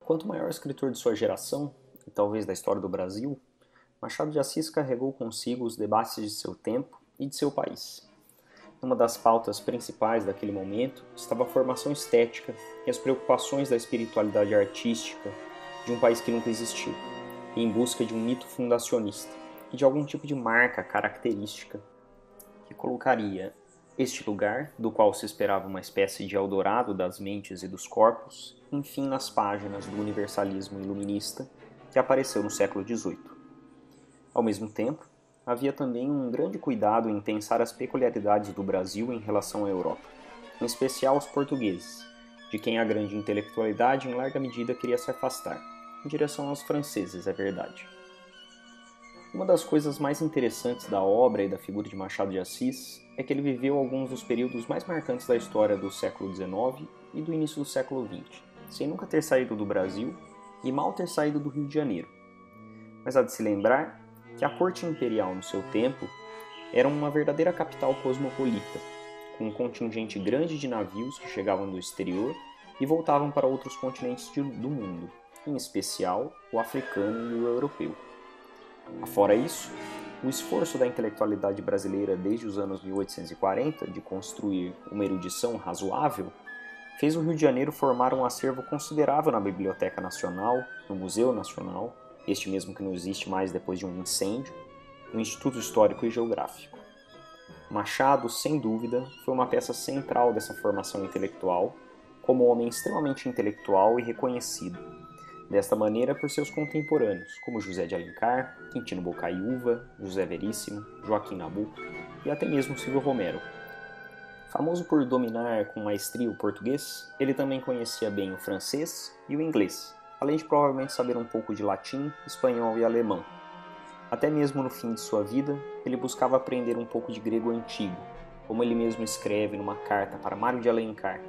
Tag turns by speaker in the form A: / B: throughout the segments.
A: Quanto maior escritor de sua geração, e talvez da história do Brasil, Machado de Assis carregou consigo os debates de seu tempo e de seu país. Uma das pautas principais daquele momento estava a formação estética e as preocupações da espiritualidade artística de um país que nunca existiu, em busca de um mito fundacionista de algum tipo de marca característica que colocaria este lugar, do qual se esperava uma espécie de Eldorado das mentes e dos corpos, enfim nas páginas do universalismo iluminista que apareceu no século XVIII. Ao mesmo tempo, havia também um grande cuidado em pensar as peculiaridades do Brasil em relação à Europa, em especial os portugueses, de quem a grande intelectualidade em larga medida queria se afastar, em direção aos franceses, é verdade. Uma das coisas mais interessantes da obra e da figura de Machado de Assis é que ele viveu alguns dos períodos mais marcantes da história do século XIX e do início do século XX, sem nunca ter saído do Brasil e mal ter saído do Rio de Janeiro. Mas há de se lembrar que a corte imperial no seu tempo era uma verdadeira capital cosmopolita, com um contingente grande de navios que chegavam do exterior e voltavam para outros continentes do mundo, em especial o africano e o europeu. Afora isso, o esforço da intelectualidade brasileira desde os anos 1840 de construir uma erudição razoável fez o Rio de Janeiro formar um acervo considerável na Biblioteca Nacional, no Museu Nacional este mesmo que não existe mais depois de um incêndio, no Instituto Histórico e Geográfico. Machado, sem dúvida, foi uma peça central dessa formação intelectual, como homem extremamente intelectual e reconhecido, desta maneira por seus contemporâneos, como José de Alencar, Quintino Bocaiúva, José Veríssimo, Joaquim Nabuco e até mesmo Silvio Romero. Famoso por dominar com maestria o português, ele também conhecia bem o francês e o inglês, além de provavelmente saber um pouco de latim, espanhol e alemão. Até mesmo no fim de sua vida, ele buscava aprender um pouco de grego antigo, como ele mesmo escreve numa carta para Mário de Alencar,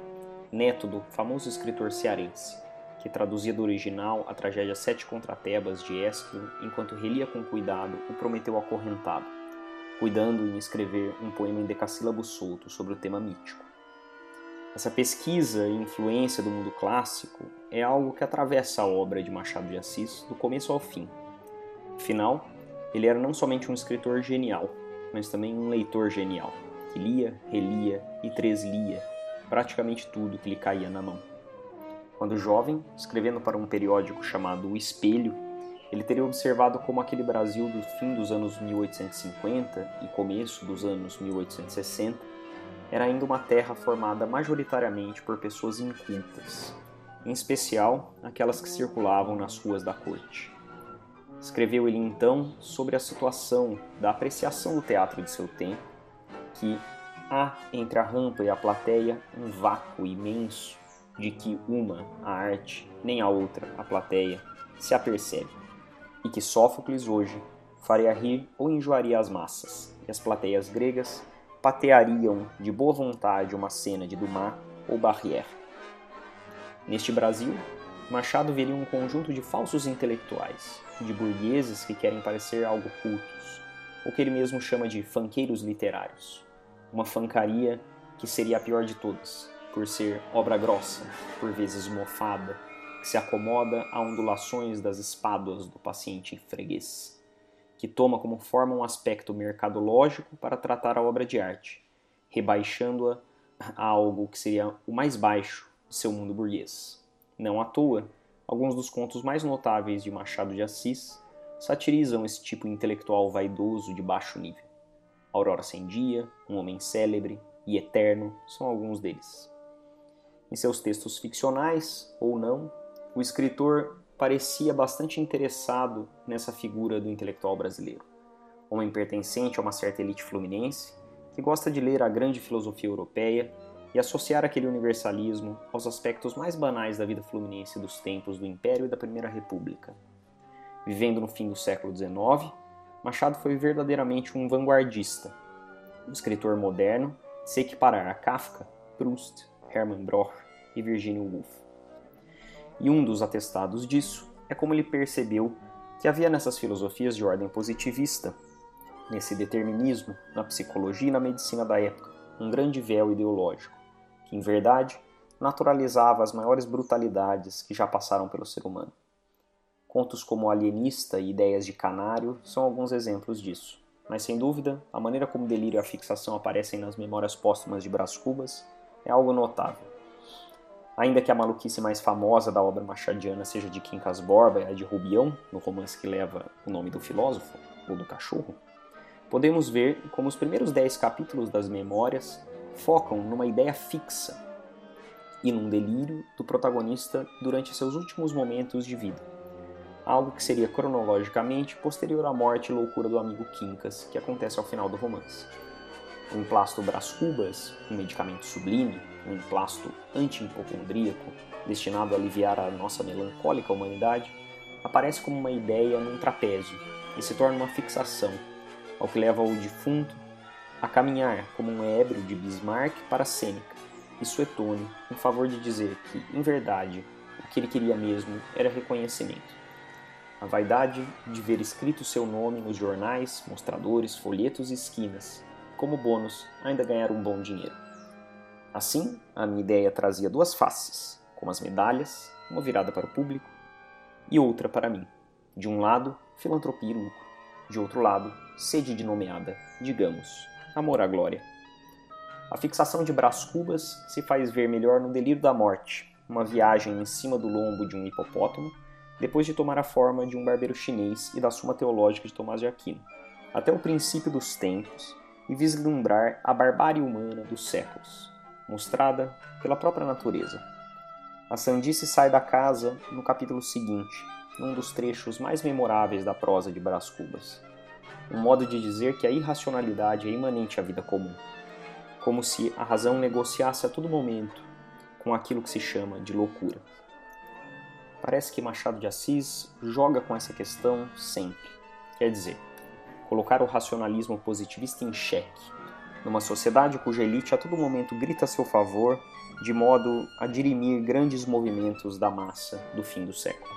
A: neto do famoso escritor cearense, que traduzia do original a tragédia Sete Contratebas de Ésquilo enquanto relia com cuidado o Prometeu Acorrentado, cuidando em escrever um poema em decassílabo solto sobre o tema mítico. Essa pesquisa e influência do mundo clássico é algo que atravessa a obra de Machado de Assis do começo ao fim. Afinal, ele era não somente um escritor genial, mas também um leitor genial, que lia, relia e treslia praticamente tudo que lhe caía na mão. Quando jovem, escrevendo para um periódico chamado O Espelho, ele teria observado como aquele Brasil do fim dos anos 1850 e começo dos anos 1860 era ainda uma terra formada majoritariamente por pessoas incultas, em especial aquelas que circulavam nas ruas da corte. Escreveu ele então sobre a situação da apreciação do teatro de seu tempo, que há entre a rampa e a plateia um vácuo imenso de que uma, a arte, nem a outra, a plateia, se apercebe, e que Sófocles hoje faria rir ou enjoaria as massas, e as plateias gregas pateariam de boa vontade uma cena de Dumas ou Barrière. Neste Brasil, Machado viria um conjunto de falsos intelectuais, de burgueses que querem parecer algo cultos, o que ele mesmo chama de fanqueiros literários, uma fancaria que seria a pior de todas, por ser obra grossa, por vezes mofada, que se acomoda a ondulações das espáduas do paciente freguês que toma como forma um aspecto mercadológico para tratar a obra de arte, rebaixando-a a algo que seria o mais baixo de seu mundo burguês. Não à toa, alguns dos contos mais notáveis de Machado de Assis satirizam esse tipo intelectual vaidoso de baixo nível. Aurora Sem Dia, Um Homem Célebre e Eterno são alguns deles. Em seus textos ficcionais, ou não, o escritor parecia bastante interessado nessa figura do intelectual brasileiro. Homem pertencente a uma certa elite fluminense, que gosta de ler a grande filosofia europeia e associar aquele universalismo aos aspectos mais banais da vida fluminense dos tempos do Império e da Primeira República. Vivendo no fim do século XIX, Machado foi verdadeiramente um vanguardista, um escritor moderno, se equiparar a Kafka, Proust, Hermann Broch e Virginia Woolf. E um dos atestados disso é como ele percebeu que havia nessas filosofias de ordem positivista nesse determinismo, na psicologia e na medicina da época, um grande véu ideológico, que em verdade naturalizava as maiores brutalidades que já passaram pelo ser humano. Contos como Alienista e Ideias de Canário são alguns exemplos disso. Mas sem dúvida, a maneira como o delírio e a fixação aparecem nas memórias póstumas de Brás Cubas é algo notável. Ainda que a maluquice mais famosa da obra machadiana seja de Quincas Borba e a de Rubião, no romance que leva o nome do filósofo, ou do cachorro, podemos ver como os primeiros dez capítulos das memórias focam numa ideia fixa e num delírio do protagonista durante seus últimos momentos de vida algo que seria cronologicamente posterior à morte e loucura do amigo Quincas, que acontece ao final do romance. O emplasto Brás Cubas, um medicamento sublime, um emplasto anti-hipocondríaco, destinado a aliviar a nossa melancólica humanidade, aparece como uma ideia num trapézio e se torna uma fixação, ao que leva o defunto a caminhar como um ébrio de Bismarck para Sêneca e Suetônio em favor de dizer que, em verdade, o que ele queria mesmo era reconhecimento. A vaidade de ver escrito seu nome nos jornais, mostradores, folhetos e esquinas, como bônus, ainda ganhar um bom dinheiro. Assim, a minha ideia trazia duas faces, como as medalhas, uma virada para o público e outra para mim. De um lado, filantropia e lucro, de outro lado, sede de nomeada, digamos, amor à glória. A fixação de Brás Cubas se faz ver melhor no Delírio da Morte, uma viagem em cima do lombo de um hipopótamo depois de tomar a forma de um barbeiro chinês e da Suma Teológica de Tomás de Aquino, até o princípio dos tempos e vislumbrar a barbárie humana dos séculos, mostrada pela própria natureza. A sandice sai da casa no capítulo seguinte, num dos trechos mais memoráveis da prosa de Brás Cubas. Um modo de dizer que a irracionalidade é imanente à vida comum, como se a razão negociasse a todo momento com aquilo que se chama de loucura. Parece que Machado de Assis joga com essa questão sempre. Quer dizer, colocar o racionalismo positivista em xeque, numa sociedade cuja elite a todo momento grita a seu favor, de modo a dirimir grandes movimentos da massa do fim do século.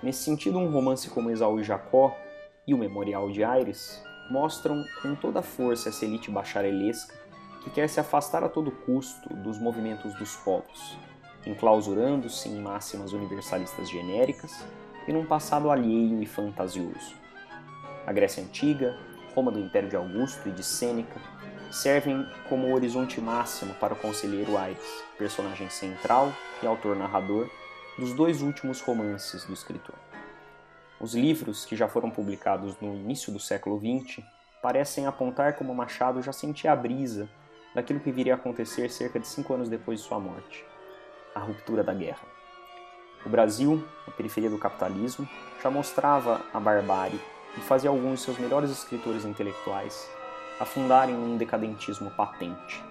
A: Nesse sentido, um romance como Esaú e Jacó e o Memorial de Aires mostram com toda a força essa elite bacharelesca que quer se afastar a todo custo dos movimentos dos povos, enclausurando-se em máximas universalistas genéricas e num passado alheio e fantasioso. A Grécia Antiga, Roma do Império de Augusto e de Sêneca servem como horizonte máximo para o conselheiro Aires, personagem central e autor-narrador dos dois últimos romances do escritor. Os livros, que já foram publicados no início do século XX, parecem apontar como Machado já sentia a brisa daquilo que viria a acontecer cerca de cinco anos depois de sua morte a ruptura da guerra. O Brasil, a periferia do capitalismo, já mostrava a barbárie e fazia alguns de seus melhores escritores intelectuais afundarem um decadentismo patente.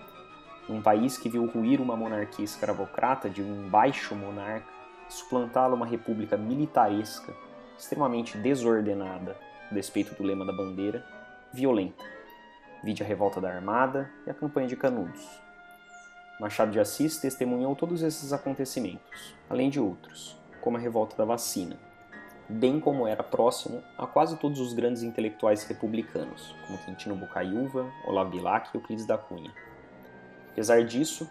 A: Um país que viu ruir uma monarquia escravocrata de um baixo monarca suplantá-la uma república militaresca, extremamente desordenada, a despeito do lema da bandeira, violenta. Vide a revolta da Armada e a campanha de Canudos, Machado de Assis testemunhou todos esses acontecimentos, além de outros, como a revolta da vacina, bem como era próximo a quase todos os grandes intelectuais republicanos, como Quintino Bocaiúva, Olavo Bilac e Euclides da Cunha. Apesar disso,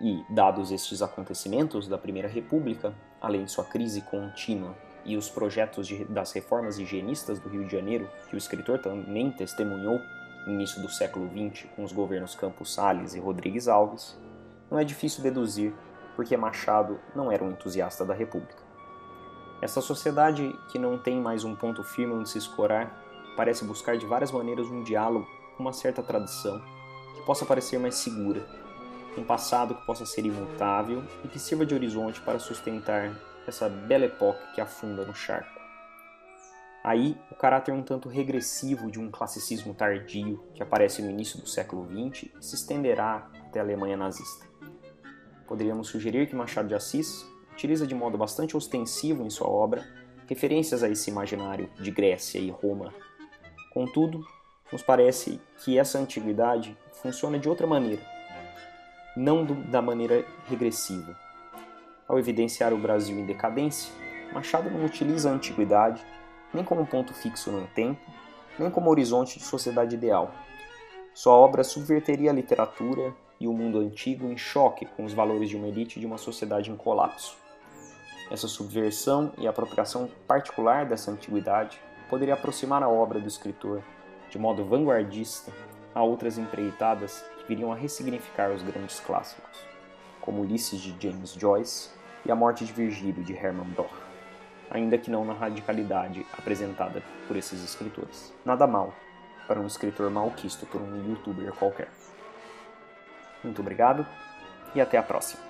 A: e dados estes acontecimentos da Primeira República, além de sua crise contínua e os projetos de, das reformas higienistas do Rio de Janeiro, que o escritor também testemunhou no início do século XX com os governos Campos Salles e Rodrigues Alves, não é difícil deduzir porque Machado não era um entusiasta da República. Essa sociedade que não tem mais um ponto firme onde se escorar parece buscar de várias maneiras um diálogo com uma certa tradição que possa parecer mais segura, um passado que possa ser imutável e que sirva de horizonte para sustentar essa bela época que afunda no charco. Aí, o caráter um tanto regressivo de um classicismo tardio que aparece no início do século XX se estenderá até a Alemanha nazista poderíamos sugerir que Machado de Assis utiliza de modo bastante ostensivo em sua obra referências a esse imaginário de Grécia e Roma. Contudo, nos parece que essa antiguidade funciona de outra maneira, não do, da maneira regressiva. Ao evidenciar o Brasil em decadência, Machado não utiliza a antiguidade nem como ponto fixo no tempo, nem como horizonte de sociedade ideal. Sua obra subverteria a literatura e o mundo antigo em choque com os valores de uma elite de uma sociedade em colapso. Essa subversão e apropriação particular dessa antiguidade poderia aproximar a obra do escritor, de modo vanguardista, a outras empreitadas que viriam a ressignificar os grandes clássicos, como Ulisses de James Joyce e A Morte de Virgílio de Hermann Bloch, ainda que não na radicalidade apresentada por esses escritores. Nada mal para um escritor malquisto por um youtuber qualquer. Muito obrigado e até a próxima.